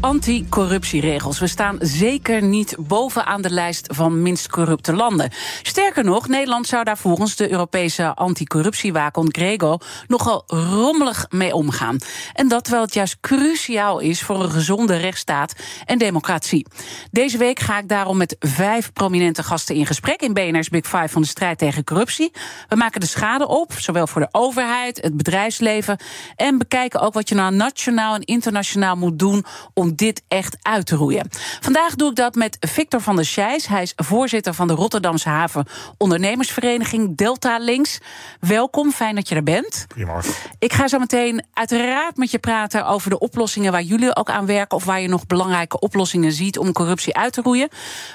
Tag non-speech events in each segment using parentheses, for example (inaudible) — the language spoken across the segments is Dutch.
anticorruptieregels. We staan zeker niet bovenaan de lijst van minst corrupte landen. Sterker nog, Nederland zou daar volgens de Europese anticorruptiewaakhond Grego nogal rommelig mee omgaan. En dat terwijl het juist cruciaal is voor een gezonde rechtsstaat en democratie. Deze week ga ik daarom met vijf prominente gasten in gesprek in BNR's Big Five van de strijd tegen corruptie. We maken de schade op, zowel voor de overheid, het bedrijfsleven en bekijken ook wat je nou nationaal en internationaal moet doen om dit echt uit te roeien. Vandaag doe ik dat met Victor van der Scheijs. Hij is voorzitter van de Rotterdamse Haven Ondernemersvereniging Delta Links. Welkom, fijn dat je er bent. Goedemorgen. Ik ga zo meteen uiteraard met je praten over de oplossingen waar jullie ook aan werken of waar je nog belangrijke oplossingen ziet om corruptie uit te roeien.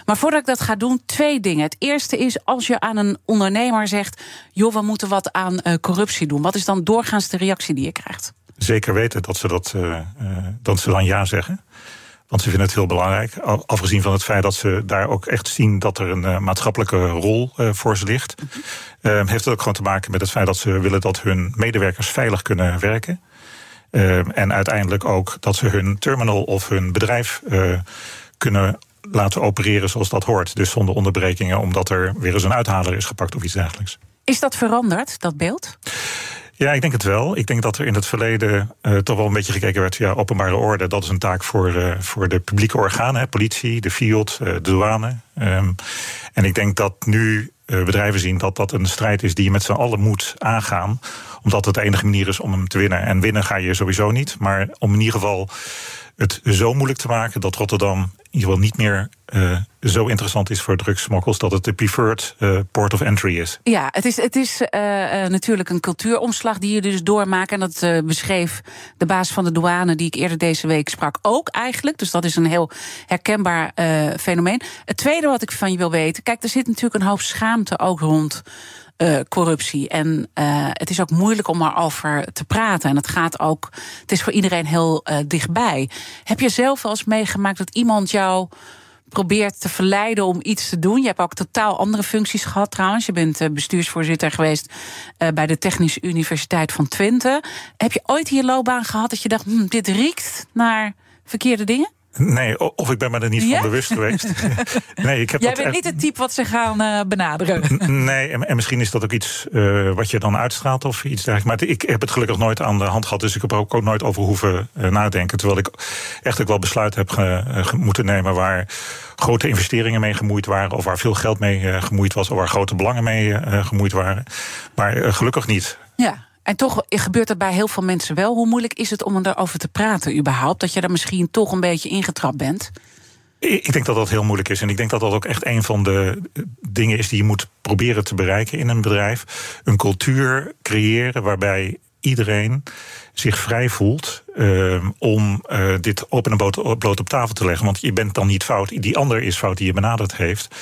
Maar voordat ik dat ga doen, twee dingen. Het eerste is als je aan een ondernemer zegt: joh, we moeten wat aan uh, corruptie doen. Wat is dan doorgaans de reactie die je krijgt? Zeker weten dat ze, dat, uh, dat ze dan ja zeggen. Want ze vinden het heel belangrijk. Afgezien van het feit dat ze daar ook echt zien dat er een uh, maatschappelijke rol uh, voor ze ligt. Uh, heeft het ook gewoon te maken met het feit dat ze willen dat hun medewerkers veilig kunnen werken. en uiteindelijk ook dat ze hun terminal of hun bedrijf kunnen laten opereren zoals dat hoort. Dus zonder onderbrekingen, omdat er weer eens een uithaler is gepakt of iets dergelijks. Is dat veranderd, dat beeld? Ja, ik denk het wel. Ik denk dat er in het verleden uh, toch wel een beetje gekeken werd... ja, openbare orde, dat is een taak voor, uh, voor de publieke organen... Hè, politie, de field, uh, de douane. Um, en ik denk dat nu bedrijven zien dat dat een strijd is... die je met z'n allen moet aangaan. Omdat het de enige manier is om hem te winnen. En winnen ga je sowieso niet. Maar om in ieder geval het zo moeilijk te maken... dat Rotterdam in ieder geval niet meer uh, zo interessant is voor drugsmokkels dat het de preferred uh, port of entry is. Ja, het is, het is uh, natuurlijk een cultuuromslag die je dus doormaakt. En dat beschreef de baas van de douane die ik eerder deze week sprak ook eigenlijk. Dus dat is een heel herkenbaar fenomeen. Het tweede wat ik van je wil weten, kijk, er zit natuurlijk een hoop schaamte ook rond. Uh, corruptie. En uh, het is ook moeilijk om erover te praten. En het gaat ook. Het is voor iedereen heel uh, dichtbij. Heb je zelf wel eens meegemaakt dat iemand jou probeert te verleiden om iets te doen. Je hebt ook totaal andere functies gehad trouwens. Je bent bestuursvoorzitter geweest bij de Technische Universiteit van Twente. Heb je ooit hier loopbaan gehad dat je dacht: hm, dit riekt naar verkeerde dingen? Nee, of ik ben me er niet ja? van bewust geweest. (laughs) nee, ik heb Jij bent echt... niet het type wat ze gaan uh, benaderen. Nee, en, en, misschien is dat ook iets uh, wat je dan uitstraalt of iets dergelijks. Maar ik heb het gelukkig nooit aan de hand gehad, dus ik heb er ook, ook nooit over hoeven uh, nadenken. Terwijl ik echt ook wel besluiten heb ge, ge, moeten nemen waar grote investeringen mee gemoeid waren, of waar veel geld mee gemoeid was, of waar grote belangen mee gemoeid waren. Maar gelukkig niet. Ja. En toch gebeurt dat bij heel veel mensen wel. Hoe moeilijk is het om erover te praten überhaupt? Dat je daar misschien toch een beetje ingetrapt bent? Ik denk dat dat heel moeilijk is. En ik denk dat dat ook echt een van de dingen is die je moet proberen te bereiken in een bedrijf. Een cultuur creëren waarbij iedereen zich vrij voelt uh, om uh, dit open en bloot op tafel te leggen. Want je bent dan niet fout. Die ander is fout die je benaderd heeft.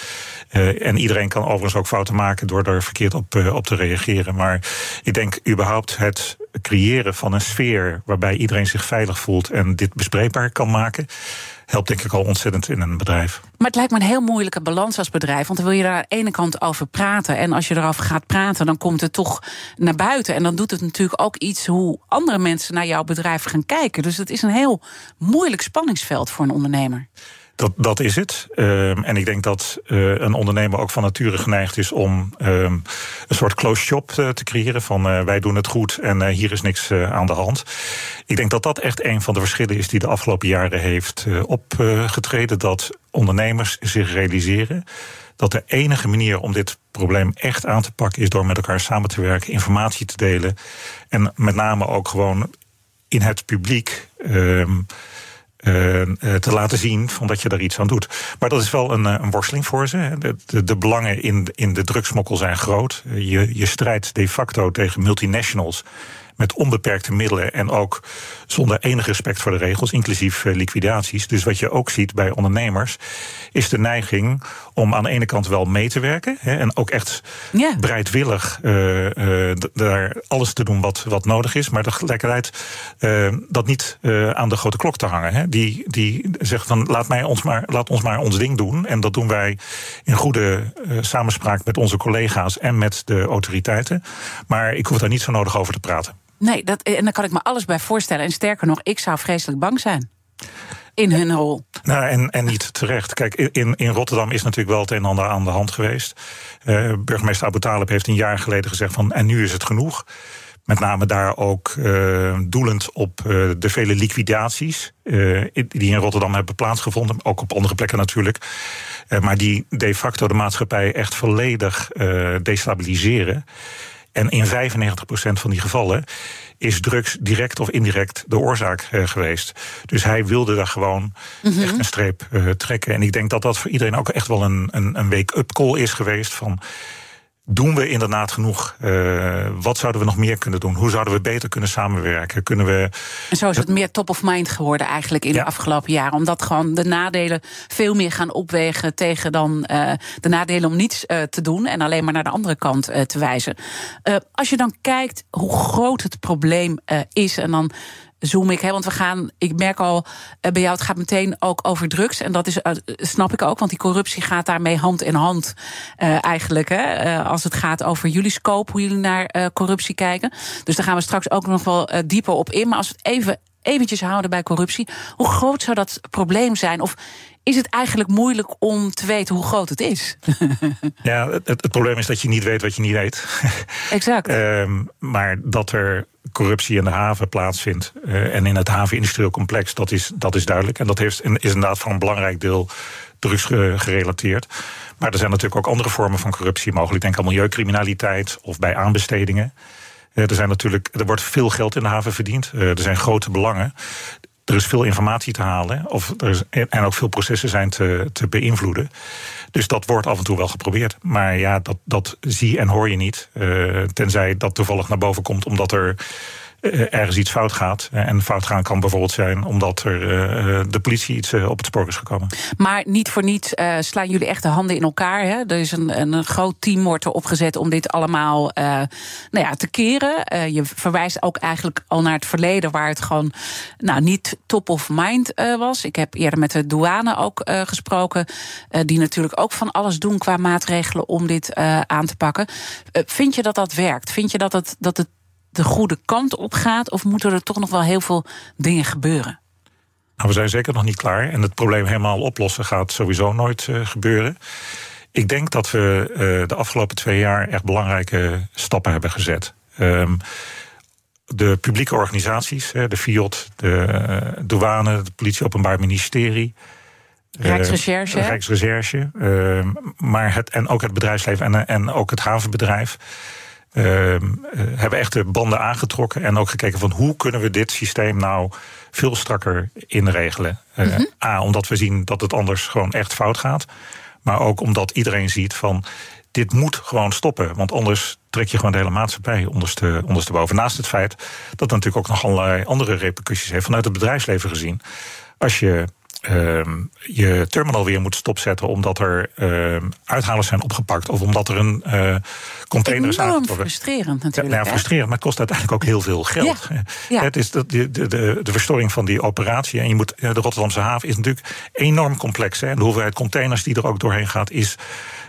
Uh, en iedereen kan overigens ook fouten maken door er verkeerd op, op te reageren. Maar ik denk überhaupt het creëren van een sfeer waarbij iedereen zich veilig voelt en dit bespreekbaar kan maken helpt denk ik al ontzettend in een bedrijf. Maar het lijkt me een heel moeilijke balans als bedrijf. Want dan wil je daar aan de ene kant over praten. En als je erover gaat praten, dan komt het toch naar buiten. En dan doet het natuurlijk ook iets hoe andere mensen naar jouw bedrijf gaan kijken. Dus het is een heel moeilijk spanningsveld voor een ondernemer. Dat, dat is het. Um, en ik denk dat uh, een ondernemer ook van nature geneigd is om um, een soort closed shop uh, te creëren. Van uh, wij doen het goed en hier is niks aan de hand. Ik denk dat dat echt een van de verschillen is die de afgelopen jaren heeft opgetreden. Dat ondernemers zich realiseren dat de enige manier om dit probleem echt aan te pakken is door met elkaar samen te werken, informatie te delen. En met name ook gewoon in het publiek. Uh, te laten zien van dat je daar iets aan doet. Maar dat is wel een, een worsteling voor ze. De, de, de, belangen in, in de drugsmokkel zijn groot. Je, je strijdt de facto tegen multinationals met onbeperkte middelen en ook zonder enig respect voor de regels, inclusief liquidaties. Dus wat je ook ziet bij ondernemers, is de neiging om aan de ene kant wel mee te werken hè, en ook echt ja. bereidwillig daar alles te doen wat, wat nodig is, maar tegelijkertijd dat niet aan de grote klok te hangen. Hè. Die, die zegt van laat, mij ons maar, laat ons maar ons ding doen. En dat doen wij in goede uh, samenspraak met onze collega's en met de autoriteiten. Maar ik hoef daar niet zo nodig over te praten. Nee, dat, en daar kan ik me alles bij voorstellen. En sterker nog, ik zou vreselijk bang zijn in hun rol. Nou, en, en niet terecht. Kijk, in, in Rotterdam is natuurlijk wel het een en ander aan de hand geweest. Uh, burgemeester Abu Talib heeft een jaar geleden gezegd van... en nu is het genoeg. Met name daar ook uh, doelend op uh, de vele liquidaties die in Rotterdam hebben plaatsgevonden. Ook op andere plekken natuurlijk. maar die de facto de maatschappij echt volledig destabiliseren. En in 95% van die gevallen is drugs direct of indirect de oorzaak geweest. Dus hij wilde daar gewoon mm -hmm. echt een streep trekken. En ik denk dat dat voor iedereen ook echt wel een, een, een wake-up call is geweest van doen we inderdaad genoeg? Uh, wat zouden we nog meer kunnen doen? Hoe zouden we beter kunnen samenwerken? Kunnen we. En zo is het meer top of mind geworden eigenlijk in ja. de afgelopen jaren. Omdat gewoon de nadelen veel meer gaan opwegen tegen dan uh, de nadelen om niets uh, te doen en alleen maar naar de andere kant te wijzen. als je dan kijkt hoe groot het probleem is en dan zoom ik. Hè, want we gaan, ik merk al uh, bij jou, het gaat meteen ook over drugs. En dat is, uh, snap ik ook, want die corruptie gaat daarmee hand in hand uh, eigenlijk. Hè, als het gaat over jullie scope, hoe jullie naar corruptie kijken. Dus daar gaan we straks ook nog wel dieper op in. Maar als we het even eventjes houden bij corruptie. Hoe groot zou dat probleem zijn? Of is het eigenlijk moeilijk om te weten hoe groot het is? ja, het, het, probleem is dat je niet weet wat je niet weet. Exact. um, (laughs) maar dat er corruptie in de haven plaatsvindt uh, en in het havenindustrieel complex, dat is, dat is duidelijk. En dat heeft, is inderdaad voor een belangrijk deel drugs gerelateerd. Maar er zijn natuurlijk ook andere vormen van corruptie mogelijk. Denk aan milieucriminaliteit of bij aanbestedingen. Uh, er, zijn natuurlijk, er wordt veel geld in de haven verdiend. Uh, er zijn grote belangen er is veel informatie te halen of er is, en ook veel processen zijn te, te beïnvloeden. Dus dat wordt af en toe wel geprobeerd. Maar ja, dat, dat zie en hoor je niet. Uh, tenzij dat toevallig naar boven komt omdat er eh, ergens iets fout gaat. Eh, en fout gaan kan bijvoorbeeld zijn omdat er uh, de politie iets op het spoor is gekomen. Maar niet voor niets slaan jullie echt de handen in elkaar. Hè? Er is een, een groot team wordt er opgezet om dit allemaal nou ja, te keren. je verwijst ook eigenlijk al naar het verleden waar het gewoon nou, niet top of mind was. Ik heb eerder met de douane ook gesproken. die natuurlijk ook van alles doen qua maatregelen om dit aan te pakken. vind je dat dat werkt? Vind je dat het, dat het de goede kant op gaat? Of moeten er toch nog wel heel veel dingen gebeuren? Nou, we zijn zeker nog niet klaar. En het probleem helemaal oplossen gaat sowieso nooit uh, gebeuren. Ik denk dat we uh, de afgelopen twee jaar echt belangrijke stappen hebben gezet. Um, de publieke organisaties, de FIOD, de uh, douane, de politie, openbaar ministerie. Rijksrecherche. Rijksrecherche. Ehm, maar het, en ook het bedrijfsleven en, en ook het havenbedrijf hebben echt de banden aangetrokken en ook gekeken van hoe kunnen we dit systeem nou veel strakker inregelen. Mm -hmm. A, omdat we zien dat het anders gewoon echt fout gaat. Maar ook omdat iedereen ziet van dit moet gewoon stoppen. Want anders trek je gewoon de hele maatschappij onderste, ondersteboven. Naast het feit dat het natuurlijk ook nog allerlei andere repercussies heeft vanuit het bedrijfsleven gezien. Als je je terminal weer moet stopzetten omdat er uh, uithalers zijn opgepakt of omdat er een uh, container is aangetrokken. frustrerend natuurlijk. Ja, nou ja, frustrerend, maar het kost uiteindelijk ook heel veel geld. Ja, ja. Het is de, de, de, de verstoring van die operatie. En je moet, de Rotterdamse haven is natuurlijk enorm complex. Hè. De hoeveelheid containers die er ook doorheen gaat is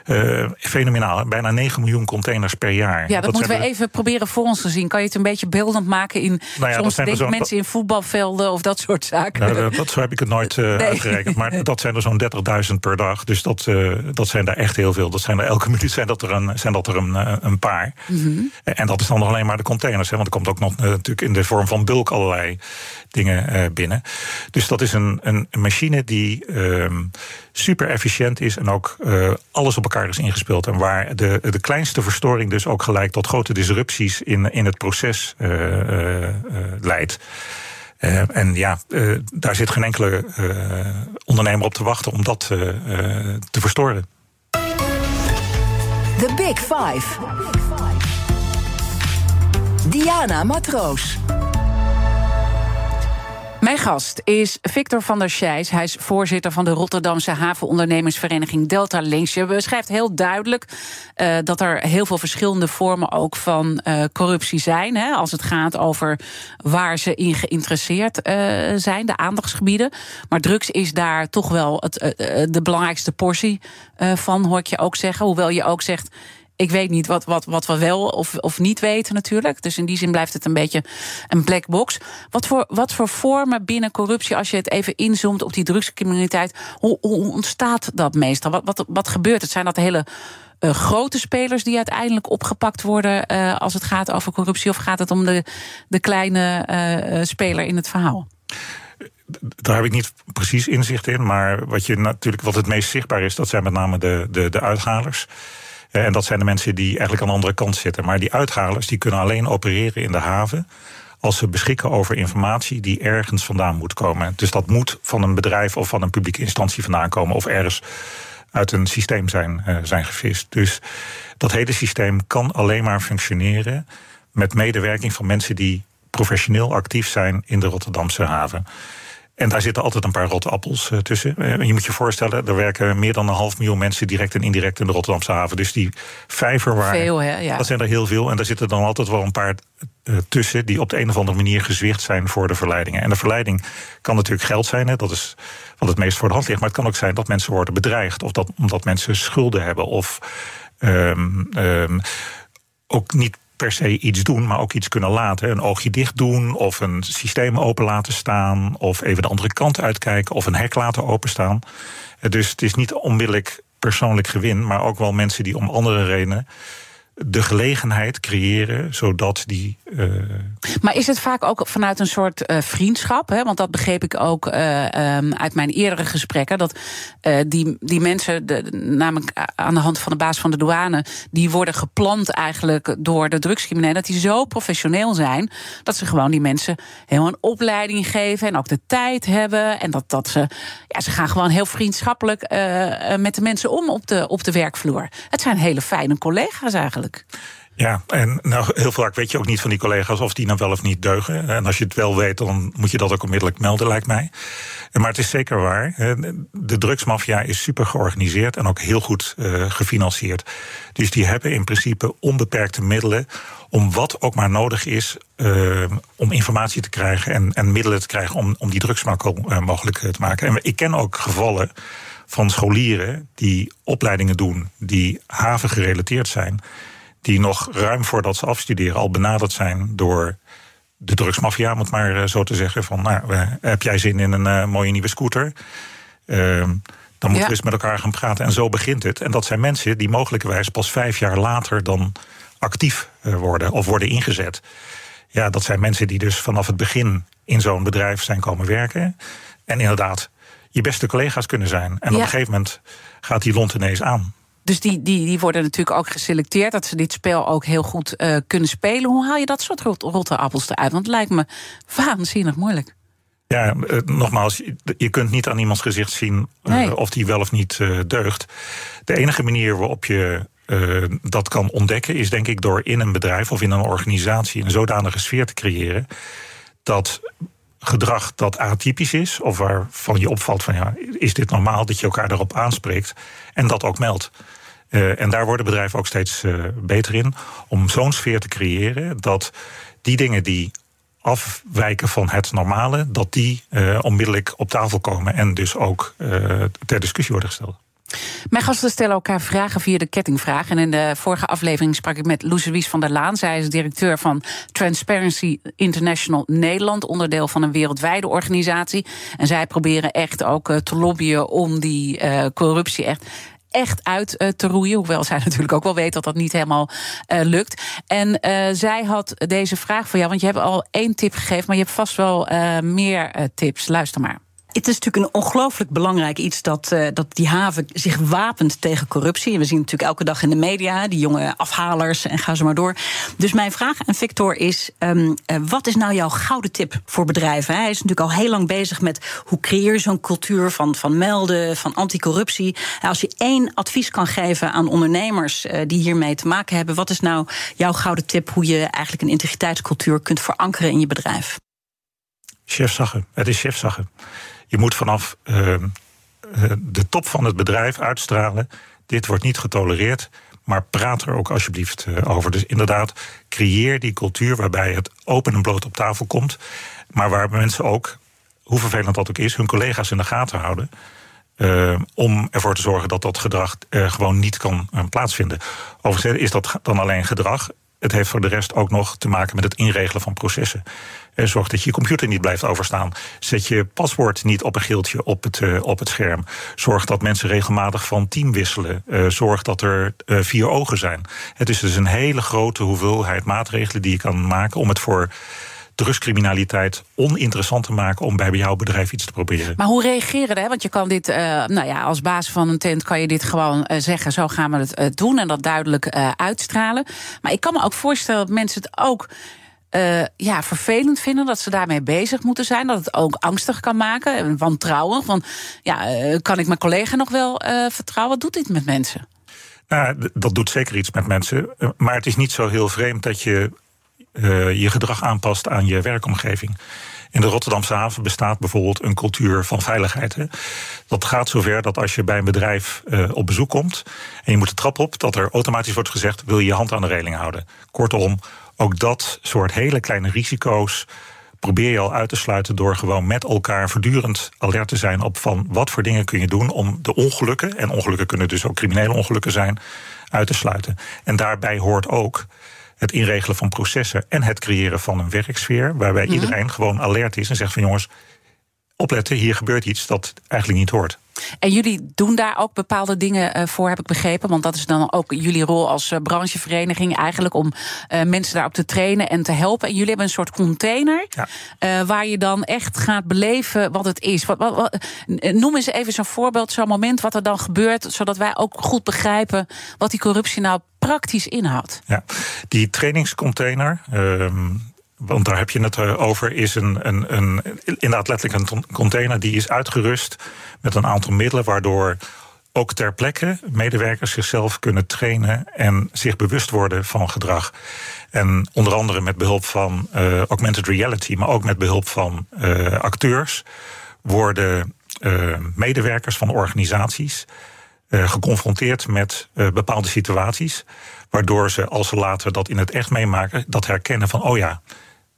uh, fenomenaal. Bijna 9 miljoen containers per jaar. Ja, dat, dat moeten we even proberen voor ons te zien. Kan je het een beetje beeldend maken in nou ja, soms denk mensen in voetbalvelden of dat soort zaken? Nou, dat, dat, zo heb ik het nooit uh, nee. Uitgerekend. Maar dat zijn er zo'n 30.000 per dag. Dus dat, uh, dat zijn daar echt heel veel. Dat zijn er elke (laughs) minuut zijn dat er een, zijn dat er een, een paar. Mm -hmm. En dat is dan nog alleen maar de containers. Hè, want er komt ook nog natuurlijk in de vorm van bulk allerlei dingen binnen. Dus dat is een, een machine die ehm, super efficiënt is en ook alles op elkaar is ingespeeld. En waar de, de kleinste verstoring dus ook gelijk tot grote disrupties in, in het proces leidt. Uh, en ja, uh, daar zit geen enkele uh, ondernemer op te wachten om dat te verstoren. The Big Five. Diana Matroos. Mijn gast is Victor van der Scheijs. Hij is voorzitter van de Rotterdamse havenondernemingsvereniging Delta Links. Je beschrijft heel duidelijk uh, dat er heel veel verschillende vormen ook van uh, corruptie zijn. Hè, als het gaat over waar ze in geïnteresseerd uh, zijn, de aandachtsgebieden. Maar drugs is daar toch wel het, de belangrijkste portie van, hoor ik je ook zeggen. Hoewel je ook zegt ik weet niet wat, wat, wat we wel of, of niet weten natuurlijk. Dus in die zin blijft het een beetje een black box. Wat voor, wat voor vormen binnen corruptie, als je het even inzoomt op die drugscriminaliteit, hoe, ontstaat dat meestal? Wat, wat, wat gebeurt het? Zijn dat hele uh, grote spelers die uiteindelijk opgepakt worden uh, als het gaat over corruptie? Of gaat het om de, de kleine uh, speler in het verhaal? Daar heb ik niet precies inzicht in. Maar wat, je natuurlijk, wat het meest zichtbaar is, dat zijn met name de, de, de uithalers. En dat zijn de mensen die eigenlijk aan de andere kant zitten. Maar die uithalers die kunnen alleen opereren in de haven als ze beschikken over informatie die ergens vandaan moet komen. Dus dat moet van een bedrijf of van een publieke instantie vandaan komen, of ergens uit een systeem zijn, uh, zijn gevist. Dus dat hele systeem kan alleen maar functioneren met medewerking van mensen die professioneel actief zijn in de Rotterdamse haven. En daar zitten altijd een paar rotte appels uh, tussen. Uh, je moet je voorstellen, er werken meer dan een half miljoen mensen direct en indirect in de Rotterdamse haven. Dus die vijver waar. Veel, hè? Ja. Dat zijn er heel veel. En daar zitten dan altijd wel een paar uh, tussen die op de een of andere manier gezwicht zijn voor de verleidingen. En de verleiding kan natuurlijk geld zijn, hè, dat is wat het meest voor de hand ligt. Maar het kan ook zijn dat mensen worden bedreigd. Of dat, omdat mensen schulden hebben. Of um, um, ook niet per se iets doen, maar ook iets kunnen laten. Een oogje dicht doen, of een systeem open laten staan, of even de andere kant uitkijken, of een hek laten openstaan. Dus het is niet onmiddellijk persoonlijk gewin, maar ook wel mensen die om andere redenen de gelegenheid creëren zodat die. Uh... Maar is het vaak ook vanuit een soort uh, vriendschap? Hè? Want dat begreep ik ook uh, um, uit mijn eerdere gesprekken. Dat die, die mensen, namelijk aan de hand van de baas van de douane, die worden geplant eigenlijk door de drugscriminelen. Dat die zo professioneel zijn dat ze gewoon die mensen helemaal een opleiding geven en ook de tijd hebben. En dat, dat ze, ja, ze gaan gewoon heel vriendschappelijk met de mensen om op de, op de werkvloer. Het zijn hele fijne collega's eigenlijk. Ja, en nou, heel vaak weet je ook niet van die collega's of die nou wel of niet deugen. En als je het wel weet, dan moet je dat ook onmiddellijk melden, lijkt mij. Maar het is zeker waar. De drugsmafia is super georganiseerd en ook heel goed uh, gefinancierd. Dus die hebben in principe onbeperkte middelen om wat ook maar nodig is uh, om informatie te krijgen en, en middelen te krijgen om, om die drugsmakkel uh, mogelijk te maken. En ik ken ook gevallen van scholieren die opleidingen doen die haven gerelateerd zijn, die nog ruim voordat ze afstuderen al benaderd zijn door de drugsmafia, om het maar eh, zo te zeggen. Van, nou, heb jij zin in een uh, mooie nieuwe scooter? Uh, dan moeten ja. we eens met elkaar gaan praten. En zo begint het. En dat zijn mensen die mogelijkerwijs pas vijf jaar later dan actief uh, worden of worden ingezet. Ja, dat zijn mensen die dus vanaf het begin in zo'n bedrijf zijn komen werken. En inderdaad je beste collega's kunnen zijn. En ja. op een gegeven moment gaat die lont ineens aan. Dus die, die, die worden natuurlijk ook geselecteerd, dat ze dit spel ook heel goed uh, kunnen spelen. Hoe haal je dat soort rot, rotte appels eruit? Want het lijkt me waanzinnig moeilijk. Ja, uh, nogmaals, je kunt niet aan iemands gezicht zien uh, nee. of die wel of niet deugt. De enige manier waarop je dat kan ontdekken is denk ik door in een bedrijf of in een organisatie een zodanige sfeer te creëren dat gedrag dat atypisch is, of waarvan je opvalt van ja, is dit normaal dat je elkaar daarop aanspreekt en dat ook meldt. Uh, en daar worden bedrijven ook steeds uh, beter in om zo'n sfeer te creëren dat die dingen die afwijken van het normale, dat die uh, onmiddellijk op tafel komen en dus ook ter discussie worden gesteld. Mijn gasten stellen elkaar vragen via de kettingvraag. En in de vorige aflevering sprak ik met Loes van der Laan. Zij is directeur van Transparency International Nederland, onderdeel van een wereldwijde organisatie. En zij proberen echt ook eh, te lobbyen om die uh, corruptie echt echt uit uh, te roeien. Hoewel zij (laughs) natuurlijk ook wel weet dat dat niet helemaal lukt. En zij had deze vraag voor jou, want je hebt al één tip gegeven, maar je hebt vast wel meer tips. Luister maar. Het is natuurlijk een ongelooflijk belangrijk iets dat, uh, dat die haven zich wapent tegen corruptie. We zien natuurlijk elke dag in de media die jonge afhalers en ga zo maar door. Dus mijn vraag aan Victor is: um, uh, wat is nou jouw gouden tip voor bedrijven? Hij is natuurlijk al heel lang bezig met hoe creëer je zo'n cultuur van, van melden, van anticorruptie. Als je één advies kan geven aan ondernemers uh, die hiermee te maken hebben, wat is nou jouw gouden tip hoe je eigenlijk een integriteitscultuur kunt verankeren in je bedrijf? Chefzaggen. Het is chefzaggen. Je moet vanaf uh, de top van het bedrijf uitstralen. Dit wordt niet getolereerd. Maar praat er ook alsjeblieft uh, over. Dus inderdaad, creëer die cultuur waarbij het open en bloot op tafel komt. Maar waar mensen ook, hoe vervelend dat ook is, hun collega's in de gaten houden. Uh, om ervoor te zorgen dat dat gedrag gewoon niet kan plaatsvinden. Overigens is dat dan alleen gedrag. Het heeft voor de rest ook nog te maken met het inregelen van processen. Zorg dat je computer niet blijft overstaan. Zet je paswoord niet op een geeltje op het, uh, op het scherm. Zorg dat mensen regelmatig van team wisselen. Uh, zorg dat er vier ogen zijn. Het is dus een hele grote hoeveelheid maatregelen die je kan maken om het voor drugscriminaliteit oninteressant te maken om bij jouw bedrijf iets te proberen. Maar hoe reageren? Hè? Want je kan dit, nou ja, als baas van een tent kan je dit gewoon zeggen: zo gaan we het doen en dat duidelijk uitstralen. Maar ik kan me ook voorstellen dat mensen het ook. Uh, ja, vervelend vinden dat ze daarmee bezig moeten zijn. Dat het ook angstig kan maken en wantrouwen. Van ja, uh, kan ik mijn collega nog wel uh, vertrouwen? Wat doet dit met mensen? Dat doet zeker iets met mensen. Maar het is niet zo heel vreemd dat je je gedrag aanpast aan je werkomgeving. In de Rotterdamse haven bestaat bijvoorbeeld een cultuur van veiligheid. Hè. Dat gaat zover dat als je bij een bedrijf op bezoek komt en je moet de trap op, dat er automatisch wordt gezegd: wil je je hand aan de reling houden. Kortom, ook dat soort hele kleine risico's probeer je al uit te sluiten door gewoon met elkaar voortdurend alert te zijn op van wat voor dingen kun je doen om de ongelukken, en ongelukken kunnen dus ook criminele ongelukken zijn, uit te sluiten. En daarbij hoort ook het inregelen van processen en het creëren van een werksfeer waarbij mm-hmm. iedereen gewoon alert is en zegt van jongens, opletten, hier gebeurt iets dat eigenlijk niet hoort. En jullie doen daar ook bepaalde dingen uh, voor, heb ik begrepen. Want dat is dan ook jullie rol als uh, branchevereniging eigenlijk om uh, mensen daarop te trainen en te helpen. En jullie hebben een soort container ja. waar je dan echt gaat beleven wat het is. Wat, wat, wat, noem eens even zo'n voorbeeld, zo'n moment wat er dan gebeurt, zodat wij ook goed begrijpen wat die corruptie nou praktisch inhoudt. Ja, die trainingscontainer. Ehm, want daar heb je het over, is een, een, een, inderdaad letterlijk een container die is uitgerust met een aantal middelen waardoor ook ter plekke medewerkers zichzelf kunnen trainen en zich bewust worden van gedrag. En onder andere met behulp van uh, augmented reality, maar ook met behulp van uh, acteurs, worden medewerkers van organisaties geconfronteerd met bepaalde situaties. Waardoor ze, als ze later dat in het echt meemaken, dat herkennen van: oh ja,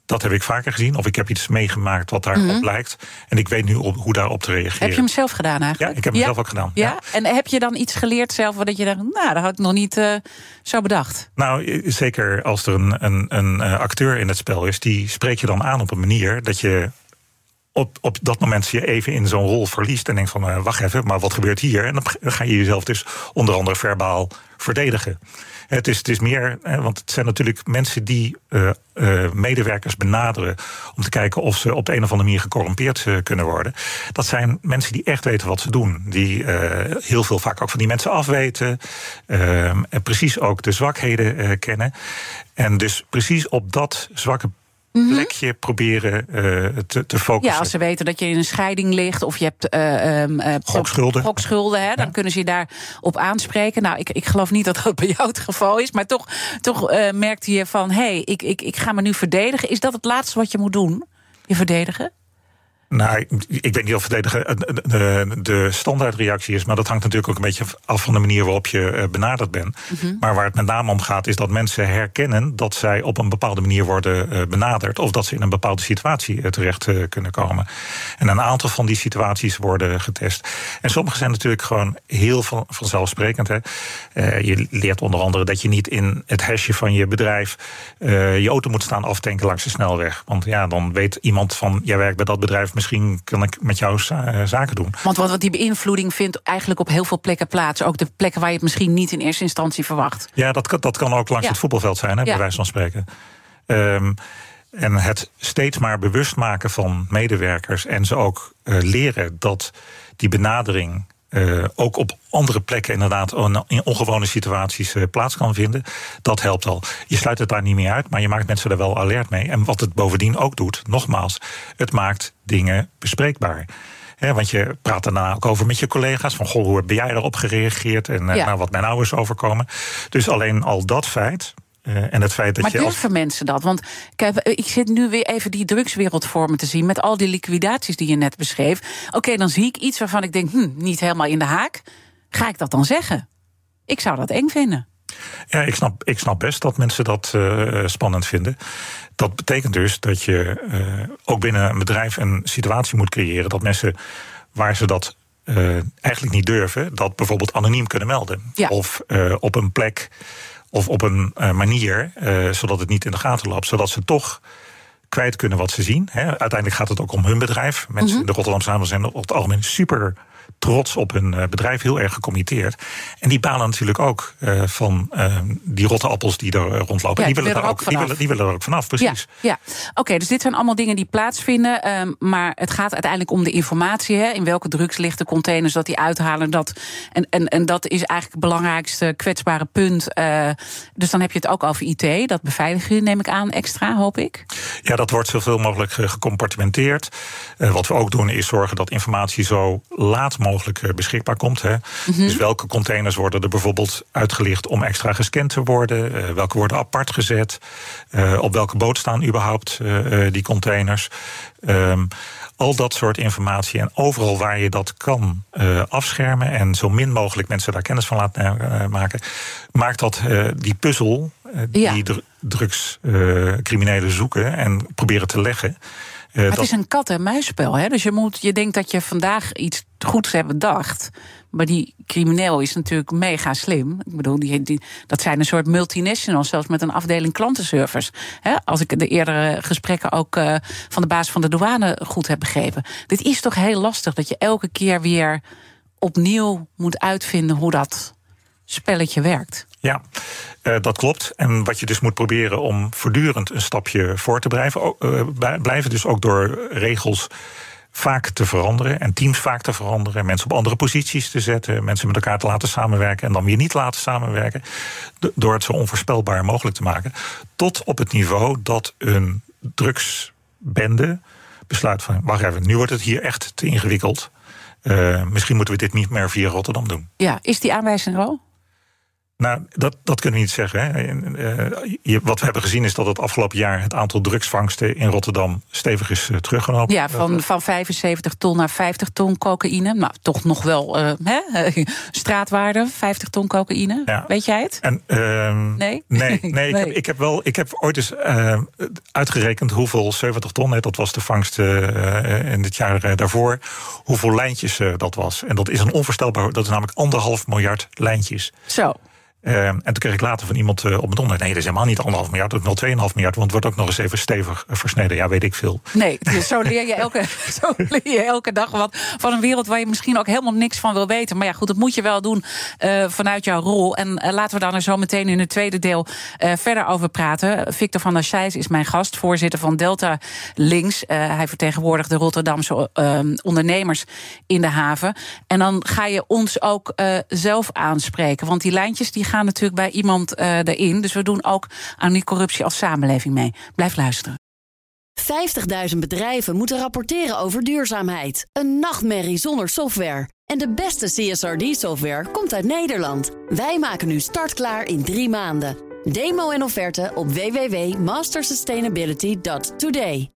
dat heb ik vaker gezien. Of ik heb iets meegemaakt wat daarop mm-hmm. lijkt. En ik weet nu op, hoe daarop te reageren. Heb je hem zelf gedaan eigenlijk? Ja, ik heb hem ja. zelf ook gedaan. Ja? ja? En heb je dan iets geleerd zelf... dat je dacht, nou, dat had ik nog niet uh, zo bedacht? Nou, zeker als er een, een, een acteur in het spel is... die spreek je dan aan op een manier dat je op, op dat moment je even in zo'n rol verliest en denkt van uh, wacht even, maar wat gebeurt hier? En dan ga je jezelf dus onder andere verbaal verdedigen. Het is, het is meer, want het zijn natuurlijk mensen die uh, uh, medewerkers benaderen om te kijken of ze op de een of andere manier gecorrumpeerd uh, kunnen worden. Dat zijn mensen die echt weten wat ze doen. Die heel veel vaak ook van die mensen afweten. Ehm, en precies ook de zwakheden kennen. En dus precies op dat zwakke. Plekje proberen uh, te, te, focussen. Ja, als ze weten dat je in een scheiding ligt of je hebt uh, uh, gokschulden, gokschulden hè, dan kunnen ze je daar op aanspreken. Nou, ik, ik geloof niet dat dat bij jou het geval is, maar toch, toch merkte je van: hé, hey, ik, ik, ik ga me nu verdedigen. Is dat het laatste wat je moet doen? Je verdedigen? Nou, ik weet niet of verdedigen de, de standaardreactie is, maar dat hangt natuurlijk ook een beetje af van de manier waarop je benaderd bent. Mm-hmm. Maar waar het met name om gaat, is dat mensen herkennen dat zij op een bepaalde manier worden benaderd, of dat ze in een bepaalde situatie terecht kunnen komen. En een aantal van die situaties worden getest. En sommige zijn natuurlijk gewoon heel van, vanzelfsprekend. Hè. Uh, je leert onder andere dat je niet in het hesje van je bedrijf uh, je auto moet staan aftanken langs de snelweg. Want ja, dan weet iemand van, jij werkt bij dat bedrijf misschien kan ik met jou zaken doen. Want wat, wat die beïnvloeding vindt eigenlijk op heel veel plekken plaats. Ook de plekken waar je het misschien niet in eerste instantie verwacht. Ja, dat, dat kan ook langs ja. het voetbalveld zijn, hè, bij ja. wijze van spreken. Um, En het steeds maar bewust maken van medewerkers en ze ook uh, leren dat die benadering uh, ook op andere plekken inderdaad in ongewone situaties uh, plaats kan vinden. Dat helpt al. Je sluit het daar niet meer uit, maar je maakt mensen er wel alert mee. En wat het bovendien ook doet, nogmaals, het maakt dingen bespreekbaar. He, want je praat daarna ook over met je collega's. Van goh, hoe ben jij erop gereageerd? En ja. nou, wat mij nou is overkomen. Dus alleen al dat feit. Uh, en het feit dat maar je durven als... mensen dat? Want kijk, ik zit nu weer even die drugswereld voor me te zien... met al die liquidaties die je net beschreef. Oké, okay, dan zie ik iets waarvan ik denk, hm, niet helemaal in de haak. Ga ik dat dan zeggen? Ik zou dat eng vinden. Ja, ik snap, ik snap best dat mensen dat uh, spannend vinden. Dat betekent dus dat je uh, ook binnen een bedrijf een situatie moet creëren... dat mensen waar ze dat eigenlijk niet durven... dat bijvoorbeeld anoniem kunnen melden. Ja. Of op een plek of op een uh, manier, uh, zodat het niet in de gaten loopt. Zodat ze toch kwijt kunnen wat ze zien. Hè. Uiteindelijk gaat het ook om hun bedrijf. Mensen mm -hmm. in de Rotterdamse Haven zijn op het algemeen super trots op hun bedrijf, heel erg gecommitteerd. En die balen natuurlijk ook uh, van uh, die rotte appels die er rondlopen. Ja, die, willen er ook, die, willen, die willen er ook vanaf, precies. Ja, ja. oké, okay, dus dit zijn allemaal dingen die plaatsvinden. Um, maar het gaat uiteindelijk om de informatie. Hè, in welke drugs ligt de containers dat die uithalen. Dat, en, en, en dat is eigenlijk het belangrijkste kwetsbare punt. Dus dan heb je het ook over IT. Dat beveiligen neem ik aan extra, hoop ik. Ja, dat wordt zoveel mogelijk gecompartimenteerd. wat we ook doen is zorgen dat informatie zo laat mogelijk beschikbaar komt. Hè. Mm -hmm. Dus welke containers worden er bijvoorbeeld uitgelicht om extra gescand te worden? Uh, welke worden apart gezet? Uh, op welke boot staan überhaupt die containers? Um, al dat soort informatie en overal waar je dat kan afschermen en zo min mogelijk mensen daar kennis van laten maken, maakt dat die puzzel die ja. drugscriminelen zoeken en proberen te leggen. Uh, het dat... is een kat-en-muisspel. Hè? Dus je, moet, je denkt dat je vandaag iets goeds hebt bedacht. Maar die crimineel is natuurlijk mega slim. Ik bedoel, die, die, dat zijn een soort multinationals, zelfs met een afdeling klantenservice. Als ik de eerdere gesprekken ook uh, van de baas van de douane goed heb begrepen. Dit is toch heel lastig dat je elke keer weer opnieuw moet uitvinden hoe dat spelletje werkt. Ja, uh, dat klopt. En wat je dus moet proberen om voortdurend een stapje voor te blijven, uh, blijven dus ook door regels vaak te veranderen en teams vaak te veranderen, mensen op andere posities te zetten, mensen met elkaar te laten samenwerken en dan weer niet laten samenwerken, door het zo onvoorspelbaar mogelijk te maken, tot op het niveau dat een drugsbende besluit van, wacht even, nu wordt het hier echt te ingewikkeld. Uh, misschien moeten we dit niet meer via Rotterdam doen. Ja, is die aanwijzing er al? Nou, dat, dat kunnen we niet zeggen. Hè. Je, wat we hebben gezien is dat het afgelopen jaar het aantal drugsvangsten in Rotterdam stevig is uh, teruggenomen. Ja, van, van 75 ton naar 50 ton cocaïne. Maar toch nog wel uh, hè, (laughs) straatwaarde, 50 ton cocaïne. Ja. Weet jij het? En, nee? Nee, nee, (laughs) nee. Ik, heb, ik, heb wel, ik heb ooit eens uitgerekend hoeveel 70 ton, hè, dat was de vangst in het jaar daarvoor, hoeveel lijntjes dat was. En dat is een onvoorstelbaar, dat is namelijk anderhalf miljard lijntjes. Zo. Uh, en toen kreeg ik later van iemand uh, op mijn donder... nee, dat is helemaal niet anderhalf miljard, dat is wel tweeënhalf miljard... want het wordt ook nog eens even stevig uh, versneden. Ja, weet ik veel. Nee, dus zo, leer je elke, (laughs) zo leer je elke dag wat van een wereld... waar je misschien ook helemaal niks van wil weten. Maar ja, goed, dat moet je wel doen vanuit jouw rol. En laten we dan er zo meteen in het tweede deel verder over praten. Victor van der Scheijs is mijn gast, voorzitter van Delta Links. hij vertegenwoordigt de Rotterdamse ondernemers in de haven. En dan ga je ons ook zelf aanspreken. Want die lijntjes die gaan natuurlijk bij iemand uh, erin. Dus we doen ook aan die corruptie als samenleving mee. Blijf luisteren. 50.000 bedrijven moeten rapporteren over duurzaamheid. Een nachtmerrie zonder software. En de beste CSRD-software komt uit Nederland. Wij maken nu startklaar in drie maanden. Demo en offerte op www.mastersustainability.today.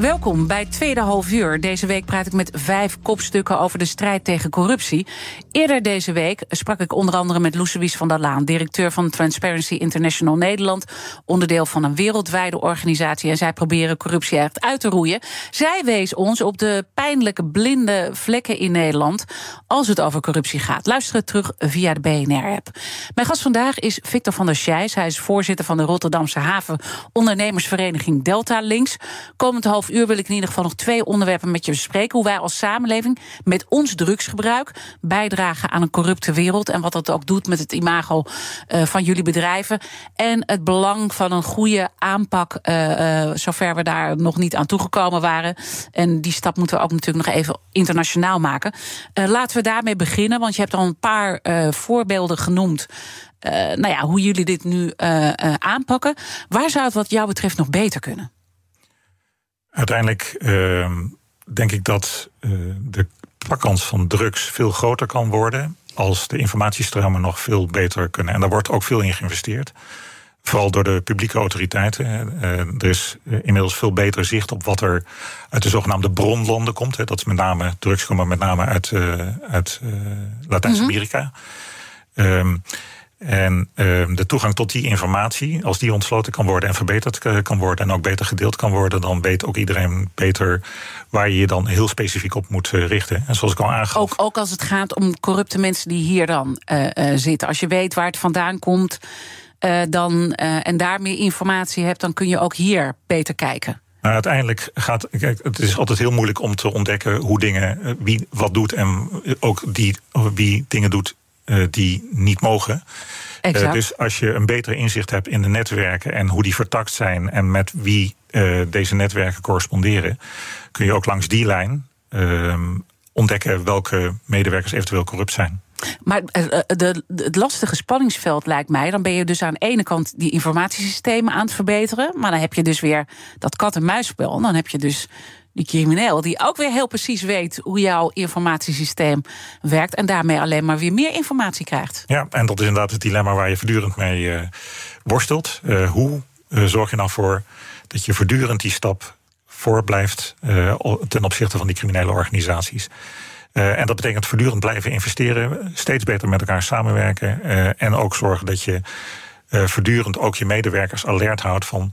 Welkom bij tweede half uur. Deze week praat ik met vijf kopstukken over de strijd tegen corruptie. Eerder deze week sprak ik onder andere met Loesewies van der Laan, directeur van Transparency International Nederland, onderdeel van een wereldwijde organisatie. En zij proberen corruptie echt uit te roeien. Zij wees ons op de pijnlijke blinde vlekken in Nederland als het over corruptie gaat. Luister het terug via de BNR-app. Mijn gast vandaag is Victor van der Scheijs. Hij is voorzitter van de Rotterdamse Haven Ondernemersvereniging Delta Links. Komend half uur wil ik in ieder geval nog twee onderwerpen met je bespreken. Hoe wij als samenleving met ons drugsgebruik bijdragen aan een corrupte wereld. En wat dat ook doet met het imago uh, van jullie bedrijven. En het belang van een goede aanpak, uh, uh, zover we daar nog niet aan toegekomen waren. En die stap moeten we ook natuurlijk nog even internationaal maken. laten we daarmee beginnen, want je hebt al een paar voorbeelden genoemd. Nou ja, hoe jullie dit nu aanpakken. Waar zou het wat jou betreft nog beter kunnen? Uiteindelijk ehm, denk ik dat de pakkans van drugs veel groter kan worden als de informatiestromen nog veel beter kunnen. En daar wordt ook veel in geïnvesteerd. Vooral door de publieke autoriteiten. er is inmiddels veel beter zicht op wat er uit de zogenaamde bronlanden komt. Dat is met name drugs komen met name uit, uit Latijns-Amerika. Mm -hmm. En uh, de toegang tot die informatie, als die ontsloten kan worden en verbeterd kan worden en ook beter gedeeld kan worden, dan weet ook iedereen beter waar je je dan heel specifiek op moet uh, richten. En zoals ik al aangaf. Ook, ook als het gaat om corrupte mensen die hier dan uh, zitten. Als je weet waar het vandaan komt dan, en daar meer informatie hebt, dan kun je ook hier beter kijken. Nou, uiteindelijk gaat. Kijk, het is altijd heel moeilijk om te ontdekken hoe dingen, wie wat doet en ook die, wie dingen doet die niet mogen. Uh, dus als je een betere inzicht hebt in de netwerken en hoe die vertakt zijn en met wie uh, deze netwerken corresponderen, kun je ook langs die lijn ehm, ontdekken welke medewerkers eventueel corrupt zijn. Maar de, het lastige spanningsveld lijkt mij. Dan ben je dus aan de ene kant die informatiesystemen aan het verbeteren. Maar dan heb je dus weer dat kat-en-muisspel. Dan heb je dus die crimineel, die ook weer heel precies weet hoe jouw informatiesysteem werkt. En daarmee alleen maar weer meer informatie krijgt. Ja, en dat is inderdaad het dilemma waar je voortdurend mee uh, worstelt. Uh, hoe uh, zorg je nou voor dat je voortdurend die stap voor blijft ten opzichte van die criminele organisaties? en dat betekent voortdurend blijven investeren, steeds beter met elkaar samenwerken. en ook zorgen dat je voortdurend ook je medewerkers alert houdt van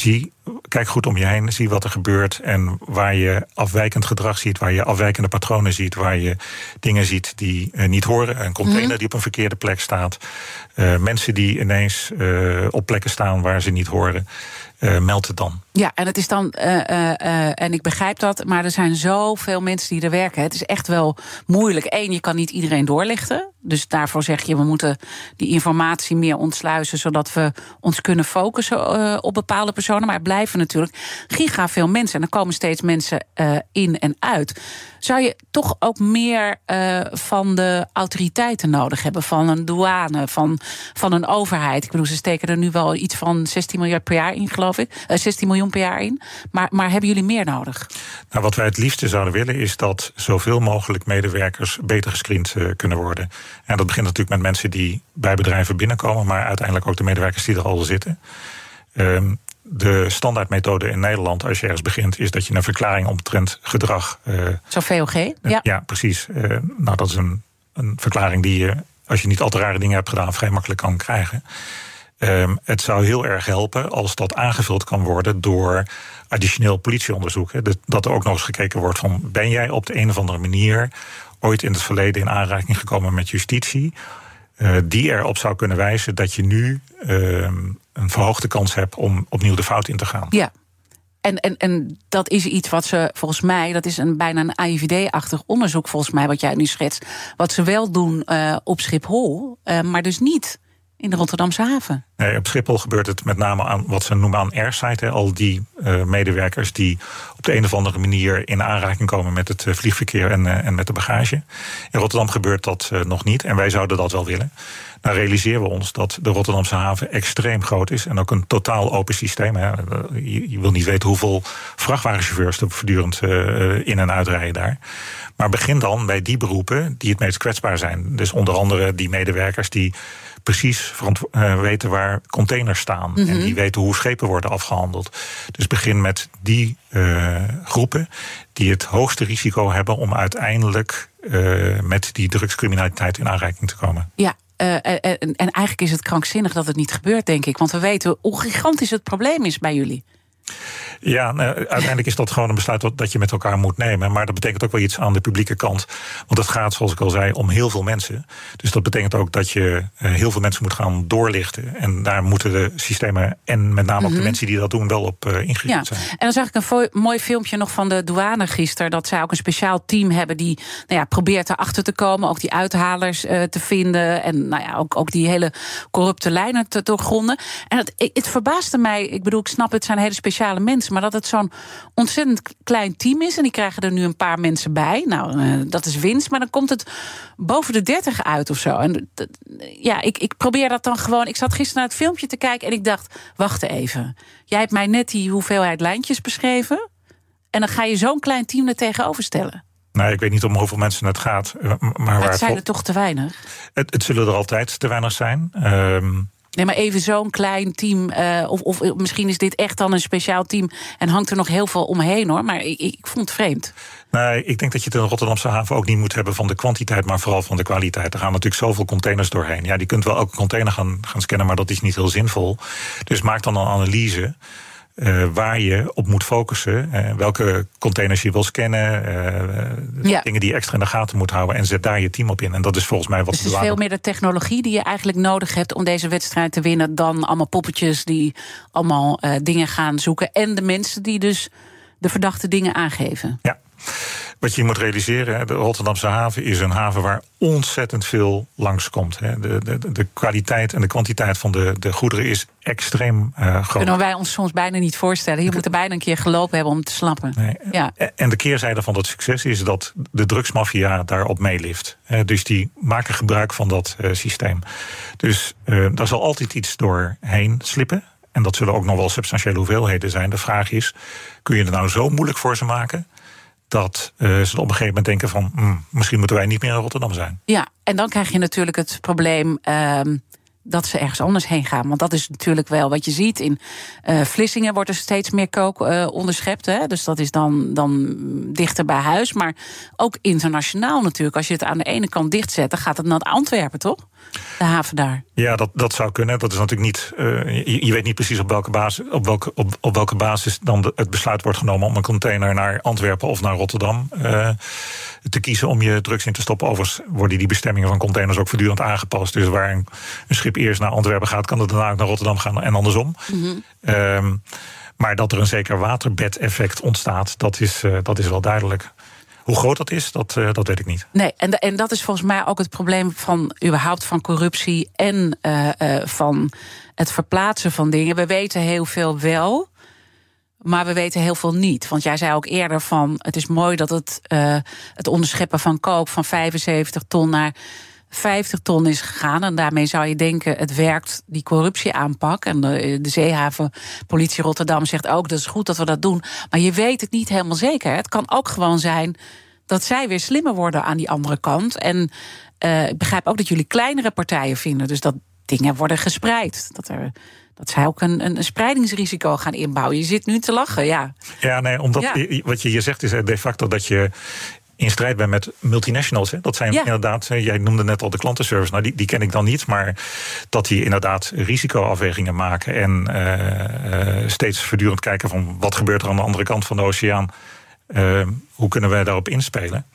zie, kijk goed om je heen, zie wat er gebeurt. En waar je afwijkend gedrag ziet, waar je afwijkende patronen ziet, waar je dingen ziet die uh, niet horen. Een container mm. die op een verkeerde plek staat. Uh, mensen die ineens uh, op plekken staan waar ze niet horen. Meld het dan. Ja, en het is dan, en ik begrijp dat, maar er zijn zoveel mensen die er werken. Het is echt wel moeilijk. Eén, je kan niet iedereen doorlichten. Dus daarvoor zeg je, we moeten die informatie meer ontsluizen, zodat we ons kunnen focussen op bepaalde personen. Maar er blijven natuurlijk giga veel mensen. En er komen steeds mensen in en uit. Zou je toch ook meer van de autoriteiten nodig hebben? Van een douane, van, van een overheid? Ik bedoel, ze steken er nu wel iets van 16 miljard per jaar in, geloof ik. 16 miljoen per jaar in. Maar, maar hebben jullie meer nodig? Nou, wat wij het liefste zouden willen is dat zoveel mogelijk medewerkers beter gescreend kunnen worden. En dat begint natuurlijk met mensen die bij bedrijven binnenkomen, maar uiteindelijk ook de medewerkers die er al zitten. Um, de standaardmethode in Nederland, als je ergens begint, is dat je een verklaring omtrent gedrag. Uh, Zo VOG? Ja, ja precies. Uh, nou, dat is een, een verklaring die je, als je niet al te rare dingen hebt gedaan, vrij makkelijk kan krijgen. Um, het zou heel erg helpen als dat aangevuld kan worden door additioneel politieonderzoek. Dat er ook nog eens gekeken wordt van ben jij op de een of andere manier ooit in het verleden in aanraking gekomen met justitie. Uh, die erop zou kunnen wijzen dat je nu uh, een verhoogde kans hebt om opnieuw de fout in te gaan. Ja. En, en, en dat is iets wat ze volgens mij, dat is een, bijna een AIVD-achtig onderzoek volgens mij, wat jij nu schetst. Wat ze wel doen uh, op Schiphol, maar dus niet in de Rotterdamse haven. Nee, op Schiphol gebeurt het met name aan wat ze noemen aan airside. Al die uh, medewerkers die op de een of andere manier in aanraking komen met het uh, vliegverkeer en, uh, en met de bagage. In Rotterdam gebeurt dat nog niet en wij zouden dat wel willen. Nou realiseren we ons dat de Rotterdamse haven extreem groot is en ook een totaal open systeem. Hè. Je, je, wil niet weten hoeveel vrachtwagenchauffeurs er voortdurend in en uitrijden daar. Maar begin dan bij die beroepen die het meest kwetsbaar zijn. Dus onder andere die medewerkers die precies uh, weten waar containers staan. En Mhm. die weten hoe schepen worden afgehandeld. Dus begin met die uh, groepen die het hoogste risico hebben om uiteindelijk uh, met die drugscriminaliteit in aanraking te komen. Ja, uh, en, en, eigenlijk is het krankzinnig dat het niet gebeurt, denk ik. Want we weten hoe gigantisch het probleem is bij jullie. Ja, nou, uiteindelijk is dat gewoon een besluit wat, dat je met elkaar moet nemen. Maar dat betekent ook wel iets aan de publieke kant. Want het gaat, zoals ik al zei, om heel veel mensen. Dus dat betekent ook dat je uh, heel veel mensen moet gaan doorlichten. En daar moeten de systemen en met name ook mm -hmm. de mensen die dat doen wel op uh, ingericht ja. zijn. En dan zag ik een mooi filmpje nog van de douane gisteren. Dat zij ook een speciaal team hebben die nou ja, probeert erachter te komen. Ook die uithalers uh, te vinden. En nou ja, ook, ook die hele corrupte lijnen te doorgronden. En het, het verbaasde mij. Ik bedoel, ik snap het zijn hele speciale mensen. Maar dat het zo'n ontzettend klein team is. En die krijgen er nu een paar mensen bij. Nou, uh, dat is winst. Maar dan komt het boven de 30 uit of zo. En ja, ik, ik probeer dat dan gewoon. Ik zat gisteren naar het filmpje te kijken en ik dacht: wacht even. Jij hebt mij net die hoeveelheid lijntjes beschreven. En dan ga je zo'n klein team er tegenover stellen. Nou, ik weet niet om hoeveel mensen het gaat. Maar, maar het zijn er toch te weinig? Het, het zullen er altijd te weinig zijn. Um, Nee, maar even zo'n klein team. Uh, of, of misschien is dit echt dan een speciaal team. En hangt er nog heel veel omheen hoor. Maar ik, ik vond het vreemd. Nee, ik denk dat je het in Rotterdamse haven ook niet moet hebben van de kwantiteit, maar vooral van de kwaliteit. Er gaan natuurlijk zoveel containers doorheen. Ja, die kunt wel elke container gaan, gaan scannen, maar dat is niet heel zinvol. Dus maak dan een analyse. Uh, waar je op moet focussen. Uh, welke containers je wil scannen. Uh, ja. Dingen die je extra in de gaten moet houden. En zet daar je team op in. En dat is volgens mij wat dus het is veel meer de technologie die je eigenlijk nodig hebt om deze wedstrijd te winnen. Dan allemaal poppetjes die allemaal dingen gaan zoeken. En de mensen die dus de verdachte dingen aangeven. Ja. Wat je moet realiseren, de Rotterdamse haven is een haven waar ontzettend veel langskomt. De, de, de kwaliteit en de kwantiteit van de, de goederen is extreem uh, groot. Kunnen wij ons soms bijna niet voorstellen. Je moet er bijna een keer gelopen hebben om te slappen. Nee. Ja. En de keerzijde van dat succes is dat de drugsmafia daarop meelift. Dus die maken gebruik van dat uh, systeem. Dus uh, daar zal altijd iets doorheen slippen. En dat zullen ook nog wel substantiële hoeveelheden zijn. De vraag is, kun je het nou zo moeilijk voor ze maken dat uh, ze op een gegeven moment denken van... Mm, misschien moeten wij niet meer in Rotterdam zijn. Ja, en dan krijg je natuurlijk het probleem... Uh, dat ze ergens anders heen gaan. Want dat is natuurlijk wel wat je ziet. In uh, Vlissingen wordt er steeds meer kook uh, onderschept. Hè? Dus dat is dan, dan dichter bij huis. Maar ook internationaal natuurlijk. Als je het aan de ene kant dichtzet... dan gaat het naar Antwerpen, toch? De haven daar. Ja, dat, dat zou kunnen. Dat is natuurlijk niet. Uh, je, je, weet niet precies op welke basis, op welke, op, op welke basis dan de, het besluit wordt genomen om een container naar Antwerpen of naar Rotterdam uh, te kiezen om je drugs in te stoppen. Overigens worden die bestemmingen van containers ook voortdurend aangepast. Dus waar een, een schip eerst naar Antwerpen gaat, kan het daarna ook naar Rotterdam gaan en andersom. Mhm. Mm -hmm. um, maar dat er een zeker waterbedeffect ontstaat, dat is, uh, dat is wel duidelijk. Hoe groot dat is, dat, uh, dat weet ik niet. Nee, en, en dat is volgens mij ook het probleem van überhaupt van corruptie en uh, uh, van het verplaatsen van dingen. We weten heel veel wel, maar we weten heel veel niet. Want jij zei ook eerder van het is mooi dat het, het onderscheppen van kook van 75 ton naar 50 ton is gegaan. En daarmee zou je denken, het werkt, die corruptieaanpak. En de, de zeehaven, politie Rotterdam zegt ook, dat is goed dat we dat doen. Maar je weet het niet helemaal zeker. Het kan ook gewoon zijn dat zij weer slimmer worden aan die andere kant. En uh, ik begrijp ook dat jullie kleinere partijen vinden. Dus dat dingen worden gespreid. Dat er dat zij ook een, een, spreidingsrisico gaan inbouwen. Je zit nu te lachen, ja. Ja, nee, omdat ja. wat je hier zegt is de facto dat je in strijd bent met multinationals. Hè. Dat zijn ja. inderdaad, jij noemde net al de klantenservice, nou die, die ken ik dan niet, maar dat die inderdaad risicoafwegingen maken en uh, uh, steeds voortdurend kijken van wat gebeurt er aan de andere kant van de oceaan, uh, hoe kunnen wij daarop inspelen.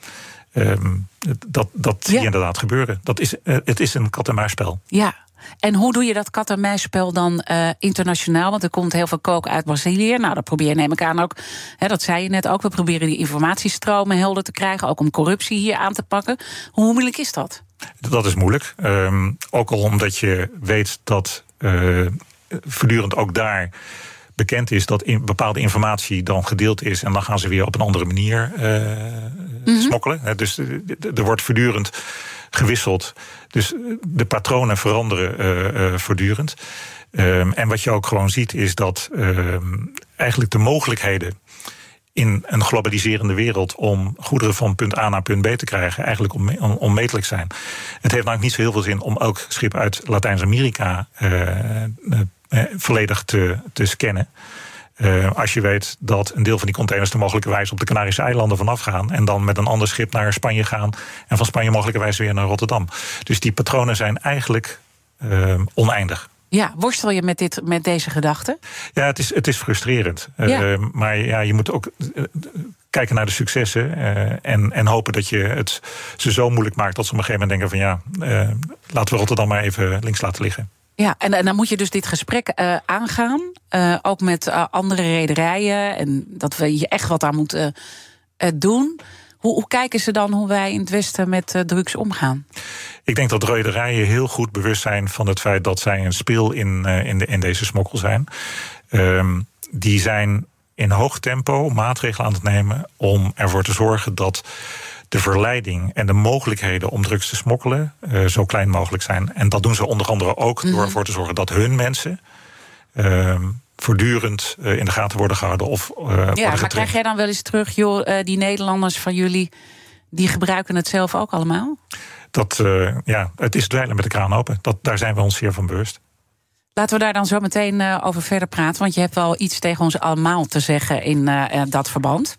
Um, dat dat zie je inderdaad gebeuren. Dat is, het is een kat-en-muisspel. Ja, en hoe doe je dat kat en muisspel dan uh, internationaal? Want er komt heel veel kook uit Brazilië. Nou, dat probeer je, neem ik aan ook. Hè, dat zei je net ook. We proberen die informatiestromen helder te krijgen. Ook om corruptie hier aan te pakken. Hoe moeilijk is dat? Dat is moeilijk. Um, ook al omdat je weet dat uh, voortdurend ook daar bekend is dat in bepaalde informatie dan gedeeld is. En dan gaan ze weer op een andere manier uh, mm -hmm. smokkelen. Dus er wordt voortdurend gewisseld. Dus de patronen veranderen uh, uh, voortdurend. Um, en wat je ook gewoon ziet is dat uh, eigenlijk de mogelijkheden in een globaliserende wereld om goederen van punt A naar punt B te krijgen, eigenlijk onmetelijk zijn. Het heeft namelijk niet zo heel veel zin om elk schip uit Latijns-Amerika uh, volledig te, te scannen. Uh, als je weet dat een deel van die containers er mogelijkerwijs op de Canarische eilanden vanaf gaan. En dan met een ander schip naar Spanje gaan. En van Spanje mogelijkerwijs weer naar Rotterdam. Dus die patronen zijn eigenlijk uh, oneindig. Ja, worstel je met, dit, met deze gedachte? Ja, het is, het is frustrerend. Ja. Uh, maar ja, je moet ook kijken naar de successen. en, en hopen dat je het ze zo moeilijk maakt dat ze op een gegeven moment denken: van ja, laten we Rotterdam maar even links laten liggen. Ja, en, dan moet je dus dit gesprek uh, aangaan. Uh, ook met uh, andere rederijen. En dat we hier echt wat aan moeten doen. Hoe, hoe, kijken ze dan hoe wij in het Westen met drugs omgaan? Ik denk dat rederijen heel goed bewust zijn van het feit dat zij een speel in, in, de, deze smokkel zijn. Um, die zijn in hoog tempo maatregelen aan het nemen om ervoor te zorgen dat de verleiding en de mogelijkheden om drugs te smokkelen uh, zo klein mogelijk zijn. En dat doen ze onder andere ook door mhm. ervoor te zorgen dat hun mensen. Uh, voortdurend uh, in de gaten worden gehouden. Of, uh, ja, maar krijg jij dan wel eens terug, joh, die Nederlanders van jullie, die gebruiken het zelf ook allemaal? Dat, ja, het is dweilen met de kraan open. Dat, daar zijn we ons zeer van bewust. Laten we daar dan zo meteen over verder praten. Want je hebt wel iets tegen ons allemaal te zeggen in dat verband.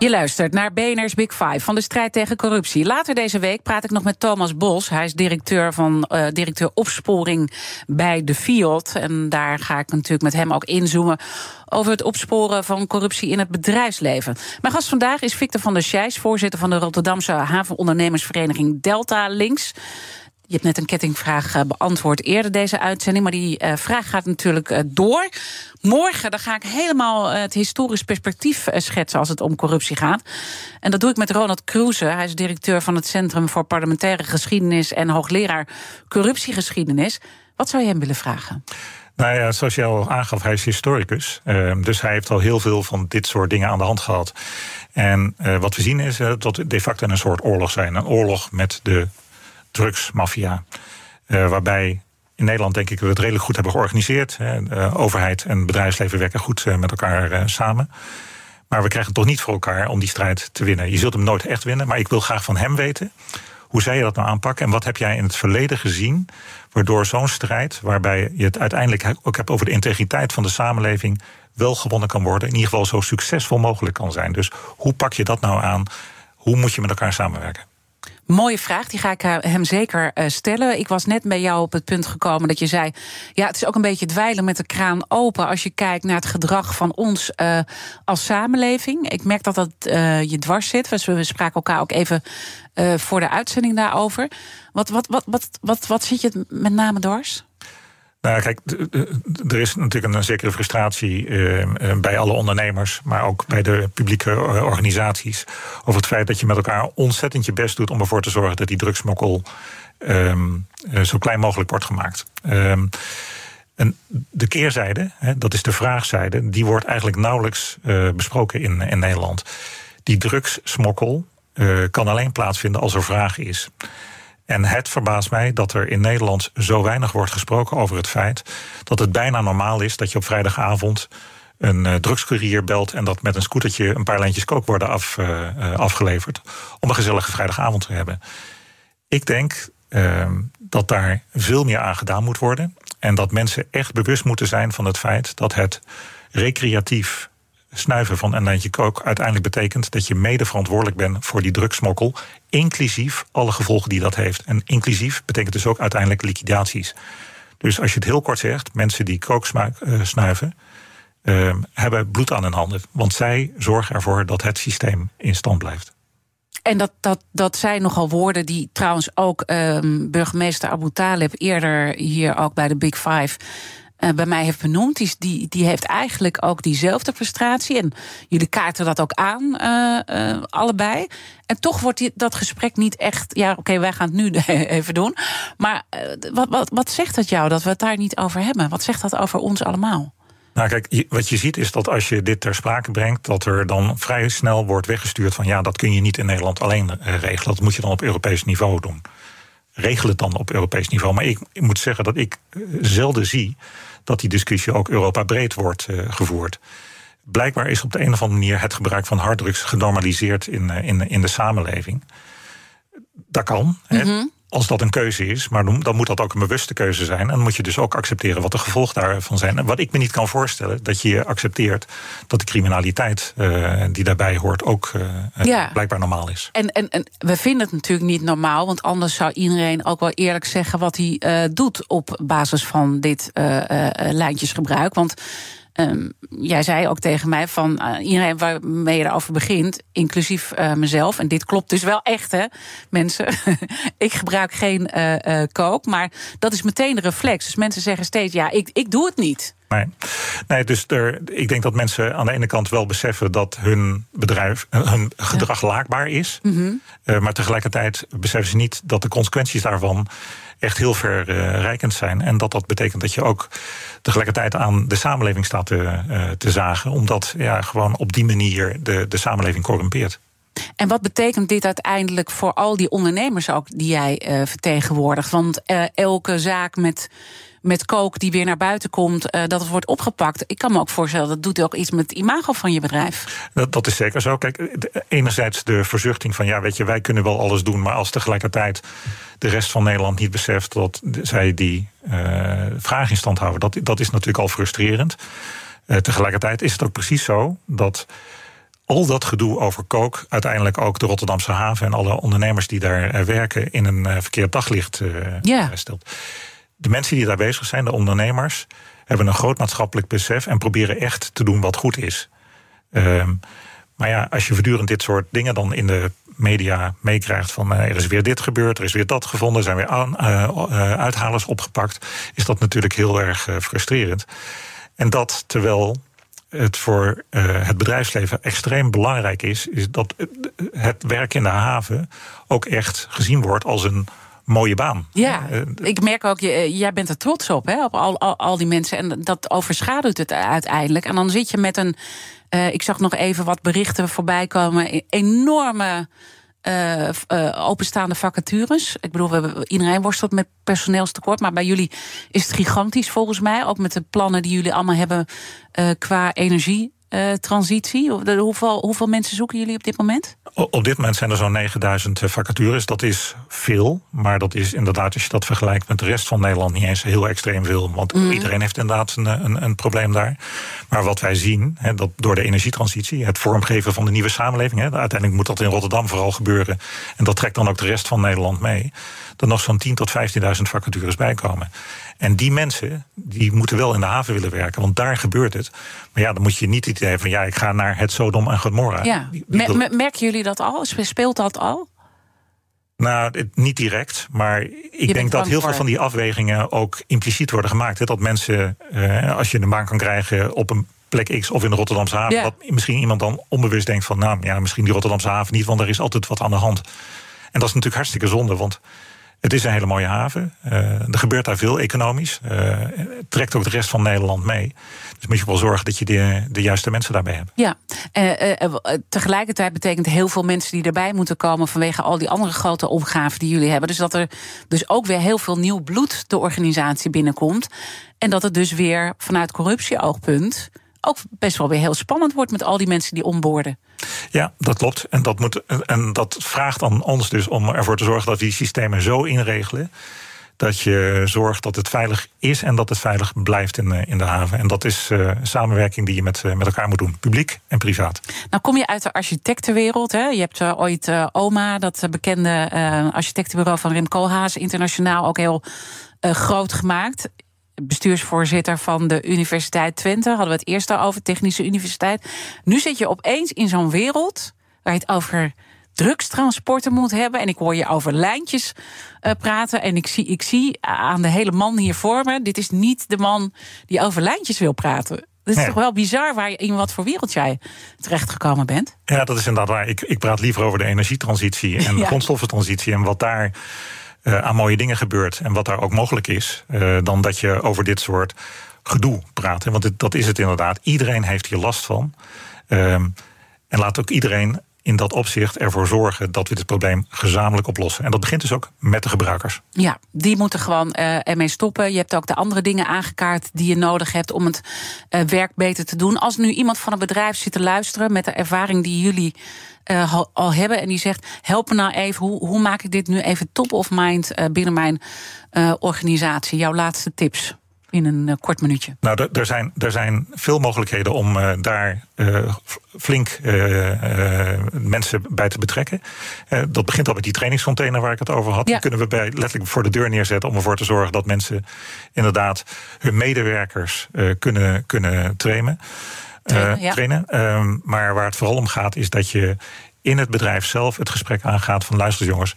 Je luistert naar BNR's Big Five van de strijd tegen corruptie. Later deze week praat ik nog met Thomas Bos. Hij is directeur van uh, directeur opsporing bij de FIOD. En daar ga ik natuurlijk met hem ook inzoomen over het opsporen van corruptie in het bedrijfsleven. Mijn gast vandaag is Victor van der Scheijs, voorzitter van de Rotterdamse havenondernemersvereniging Delta Links. Je hebt net een kettingvraag eh, beantwoord eerder deze uitzending. Maar die uh, vraag gaat natuurlijk uh, door. Morgen dan ga ik helemaal het historisch perspectief schetsen als het om corruptie gaat. En dat doe ik met Ronald Kroeze. Hij is directeur van het Centrum voor Parlementaire Geschiedenis en hoogleraar corruptiegeschiedenis. Wat zou je hem willen vragen? Nou ja, zoals je al aangaf, hij is historicus. Uh, dus hij heeft al heel veel van dit soort dingen aan de hand gehad. En wat we zien is dat we de facto een soort oorlog zijn. Een oorlog met de drugsmafia. Uh, waarbij in Nederland denk ik we het redelijk goed hebben georganiseerd. Uh, overheid en bedrijfsleven werken goed uh, met elkaar samen. Maar we krijgen het toch niet voor elkaar om die strijd te winnen. Je zult hem nooit echt winnen, maar ik wil graag van hem weten. Hoe zij je dat nou aanpakken en wat heb jij in het verleden gezien... waardoor zo'n strijd, waarbij je het uiteindelijk ook hebt over de integriteit van de samenleving... wel gewonnen kan worden, in ieder geval zo succesvol mogelijk kan zijn. Dus hoe pak je dat nou aan? Hoe moet je met elkaar samenwerken? Mooie vraag, die ga ik eh, hem zeker eh, stellen. Ik was net bij jou op het punt gekomen dat je zei... ja, het is ook een beetje dweilen met de kraan open... als je kijkt naar het gedrag van ons uh, als samenleving. Ik merk dat dat je dwars zit. We spraken elkaar ook even voor de uitzending daarover. Wat, wat, wat, wat, wat, wat zit je met name dwars? Nou, kijk, er is natuurlijk een zekere frustratie uh, bij alle ondernemers, maar ook bij de publieke eh, organisaties, over het feit dat je met elkaar ontzettend je best doet om ervoor te zorgen dat die drugsmokkel um, zo klein mogelijk wordt gemaakt. En de keerzijde, hè, dat is de vraagzijde, die wordt eigenlijk nauwelijks uh, besproken in, in Nederland. Die drugssmokkel kan alleen plaatsvinden als er vraag is. En het verbaast mij dat er in Nederland zo weinig wordt gesproken over het feit dat het bijna normaal is dat je op vrijdagavond een uh, drugscourier belt en dat met een scootertje een paar lijntjes kook worden af, uh, afgeleverd. Om een gezellige vrijdagavond te hebben. Ik denk uh, dat daar veel meer aan gedaan moet worden. En dat mensen echt bewust moeten zijn van het feit dat het recreatief snuiven van een lijntje kook uiteindelijk betekent dat je mede verantwoordelijk bent voor die drugsmokkel, inclusief alle gevolgen die dat heeft. En inclusief betekent dus ook uiteindelijk liquidaties. Dus als je het heel kort zegt, mensen die kook uh, snuiven, uh, hebben bloed aan hun handen. Want zij zorgen ervoor dat het systeem in stand blijft. En dat, dat, dat zijn nogal woorden die trouwens ook um, burgemeester Abu Talib eerder hier ook bij de Big Five uh, bij mij heeft benoemd. Die, die, die heeft eigenlijk ook diezelfde frustratie. En jullie kaarten dat ook aan, uh, uh, allebei. En toch wordt die, dat gesprek niet echt. Ja, oké, wij gaan het nu (laughs) even doen. Maar wat, wat, wat zegt dat jou dat we het daar niet over hebben? Wat zegt dat over ons allemaal? Nou, kijk, wat je ziet is dat als je dit ter sprake brengt, dat er dan vrij snel wordt weggestuurd van ja, dat kun je niet in Nederland alleen regelen. Dat moet je dan op Europees niveau doen. Regel het dan op Europees niveau. Maar ik, moet zeggen dat ik zelden zie dat die discussie ook Europa breed wordt uh, gevoerd. Blijkbaar is op de een of andere manier het gebruik van harddrugs genormaliseerd in, uh, in, in de samenleving. Dat kan. Mm als dat een keuze is, maar dan moet dat ook een bewuste keuze zijn. En dan moet je dus ook accepteren wat de gevolgen daarvan zijn. En wat ik me niet kan voorstellen, dat je accepteert dat de criminaliteit uh, die daarbij hoort ook uh, ja. blijkbaar normaal is. En, en, en we vinden het natuurlijk niet normaal, want anders zou iedereen ook wel eerlijk zeggen wat hij uh, doet op basis van dit lijntjesgebruik. Want Um, jij zei ook tegen mij van uh, iedereen waarmee je erover begint, inclusief uh, mezelf. En dit klopt dus wel echt, hè, mensen. (laughs) ik gebruik geen uh, kook, maar dat is meteen de reflex. Dus mensen zeggen steeds: ja, ik, ik doe het niet. Nee, nee dus er, ik denk dat mensen aan de ene kant wel beseffen dat hun bedrijf, hun gedrag ja. laakbaar is. Mm -hmm. maar tegelijkertijd beseffen ze niet dat de consequenties daarvan echt heel verrijkend zijn. En dat dat betekent dat je ook tegelijkertijd aan de samenleving staat te, uh, te zagen. Omdat ja, gewoon op die manier de, de samenleving corrumpeert. En wat betekent dit uiteindelijk voor al die ondernemers ook die jij uh, vertegenwoordigt? Want uh, elke zaak met met kook die weer naar buiten komt, uh, dat het wordt opgepakt. Ik kan me ook voorstellen, dat doet ook iets met het imago van je bedrijf. Dat, dat is zeker zo. Kijk, enerzijds de verzuchting van ja, weet je, wij kunnen wel alles doen, maar als tegelijkertijd de rest van Nederland niet beseft dat zij die vraag in stand houden, dat, dat is natuurlijk al frustrerend. Tegelijkertijd is het ook precies zo dat al dat gedoe over kook uiteindelijk ook de Rotterdamse haven en alle ondernemers die daar werken in een verkeerd daglicht ja. stelt de mensen die daar bezig zijn, de ondernemers, hebben een groot maatschappelijk besef en proberen echt te doen wat goed is. Um, maar ja, als je voortdurend dit soort dingen dan in de media meekrijgt van er is weer dit gebeurd, er is weer dat gevonden, er zijn weer aan, uh, uithalers opgepakt, is dat natuurlijk heel erg frustrerend. En dat terwijl het voor het bedrijfsleven extreem belangrijk is, is dat het werk in de haven ook echt gezien wordt als een mooie baan. Ja, uh, ik merk ook, jij bent er trots op, hè, op al, al, al die mensen. En dat overschaduwt het uiteindelijk. En dan zit je met een. Uh, ik zag nog even wat berichten voorbij komen. E-, enorme. Uh, uh, openstaande vacatures. Ik bedoel, we hebben, iedereen worstelt met personeelstekort. Maar bij jullie is het gigantisch volgens mij. Ook met de plannen die jullie allemaal hebben uh, qua energie uh, transitie? Hoeveel, hoeveel mensen zoeken jullie op dit moment? Op dit moment zijn er zo'n 9000 eh, vacatures. Dat is veel, maar dat is inderdaad, als je dat vergelijkt met de rest van Nederland, niet eens heel extreem veel. Want mm. iedereen heeft inderdaad een, een, een, probleem daar. Maar wat wij zien, he, dat door de energietransitie, het vormgeven van de nieuwe samenleving, he, uiteindelijk moet dat in Rotterdam vooral gebeuren. En dat trekt dan ook de rest van Nederland mee. Er nog zo'n 10.000 tot 15.000 vacatures bijkomen. En die mensen, die moeten wel in de haven willen werken, want daar gebeurt het. Maar ja, dan moet je niet het idee van ja, ik ga naar het Sodom en Gomorra. Ja. Merken jullie dat al? Speelt dat al? Nou, niet direct, maar ik denk dat heel veel van die afwegingen ook impliciet worden gemaakt. Hè? Dat mensen, eh, als je een baan kan krijgen op een plek X of in de Rotterdamse haven, ja. dat misschien iemand dan onbewust denkt van, nou ja, misschien die Rotterdamse haven niet, want er is altijd wat aan de hand. En dat is natuurlijk hartstikke zonde, want het is een hele mooie haven. Uh, er gebeurt daar veel economisch. Uh, het trekt ook de rest van Nederland mee. Dus moet je wel zorgen dat je de, de juiste mensen daarbij hebt. Ja, uh, tegelijkertijd betekent heel veel mensen die erbij moeten komen vanwege al die andere grote opgaven die jullie hebben. Dus dat er dus ook weer heel veel nieuw bloed de organisatie binnenkomt. En dat het dus weer vanuit corruptieoogpunt ook best wel weer heel spannend wordt met al die mensen die onboorden. Ja, dat klopt. En dat, moet, en dat vraagt aan ons dus om ervoor te zorgen dat we die systemen zo inregelen dat je zorgt dat het veilig is en dat het veilig blijft in, in de haven. En dat is uh, samenwerking die je met, met elkaar moet doen, publiek en privaat. Nou kom je uit de architectenwereld. Hè? Je hebt ooit OMA, dat bekende architectenbureau van Rem Koolhaas, internationaal ook heel groot gemaakt bestuursvoorzitter van de Universiteit Twente. Hadden we het eerst al over, Technische Universiteit. Nu zit je opeens in zo'n wereld waar je het over drugstransporten moet hebben. En ik hoor je over lijntjes uh, praten. En ik zie, ik zie aan de hele man hier voor me... dit is niet de man die over lijntjes wil praten. Dat is toch wel bizar waar je, in wat voor wereld jij terechtgekomen bent? Ja, dat is inderdaad waar. Ik, ik praat liever over de energietransitie en (laughs) de ja. grondstoffentransitie... en wat daar uh, aan mooie dingen gebeurt en wat daar ook mogelijk is... Uh, dan dat je over dit soort gedoe praat. Want dit, dat is het inderdaad. Iedereen heeft hier last van. Um, en laat ook iedereen in dat opzicht ervoor zorgen dat we dit probleem gezamenlijk oplossen. En dat begint dus ook met de gebruikers. Ja, die moeten gewoon uh, ermee stoppen. Je hebt ook de andere dingen aangekaart die je nodig hebt om het uh, werk beter te doen. Als nu iemand van een bedrijf zit te luisteren met de ervaring die jullie uh, al hebben en die zegt: help me nou even, hoe, hoe maak ik dit nu even top of mind binnen mijn organisatie? Jouw laatste tips in een uh, kort minuutje? Nou, er zijn, er zijn veel mogelijkheden om uh, daar uh, flink mensen bij te betrekken. dat begint al met die trainingscontainer waar ik het over had. Ja. Die kunnen we bij, letterlijk voor de deur neerzetten om ervoor te zorgen dat mensen inderdaad hun medewerkers kunnen, kunnen trainen. Trainen, ja. trainen. Ehm, maar waar het vooral om gaat, is dat je in het bedrijf zelf het gesprek aangaat van luister jongens,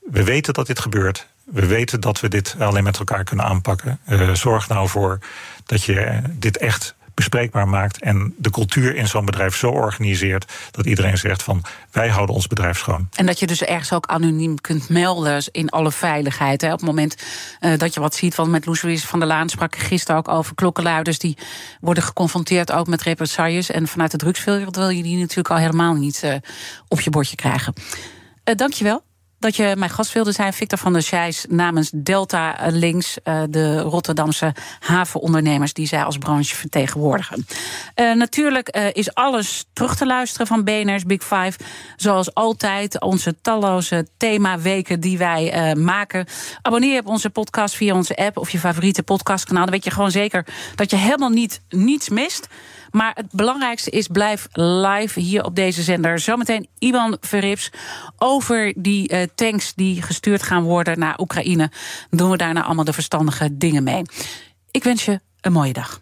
we weten dat dit gebeurt we weten dat we dit alleen met elkaar kunnen aanpakken. Uh, zorg nou voor dat je dit echt bespreekbaar maakt en de cultuur in zo'n bedrijf zo organiseert dat iedereen zegt van wij houden ons bedrijf schoon. En dat je dus ergens ook anoniem kunt melden in alle veiligheid. Hè. Op het moment uh, dat je wat ziet, van met Loes van der Laan sprak gisteren ook over klokkenluiders die worden geconfronteerd ook met represailles. En vanuit de drugswereld wil je die natuurlijk al helemaal niet op je bordje krijgen. Uh, dankjewel dat je mijn gast wilde zijn. Victor van der Scheijs namens Delta Links, uh, de Rotterdamse havenondernemers die zij als branche vertegenwoordigen. Uh, natuurlijk uh, is alles terug te luisteren van BNR's Big Five. Zoals altijd, onze talloze themaweken die wij maken. Abonneer je op onze podcast via onze app of je favoriete podcastkanaal. Dan weet je gewoon zeker dat je helemaal niet niets mist. Maar het belangrijkste is, blijf live hier op deze zender. Zometeen Ivan Verrips over die uh, tanks die gestuurd gaan worden naar Oekraïne. Doen we daarna allemaal de verstandige dingen mee. Ik wens je een mooie dag.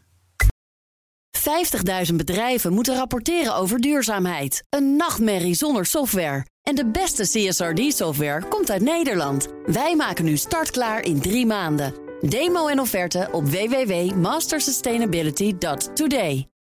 50.000 bedrijven moeten rapporteren over duurzaamheid. Een nachtmerrie zonder software. En de beste CSRD-software komt uit Nederland. Wij maken nu startklaar in drie maanden. Demo en offerte op www.mastersustainability.today.